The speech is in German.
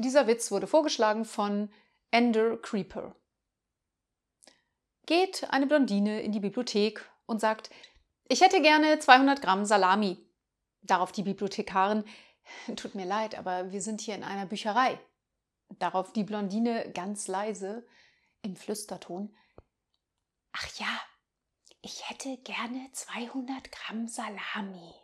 Dieser Witz wurde vorgeschlagen von Ender Creeper. Geht eine Blondine in die Bibliothek und sagt, ich hätte gerne 200 Gramm Salami. Darauf die Bibliothekarin, tut mir leid, aber wir sind hier in einer Bücherei. Darauf die Blondine ganz leise im Flüsterton, ach ja, ich hätte gerne 200 Gramm Salami.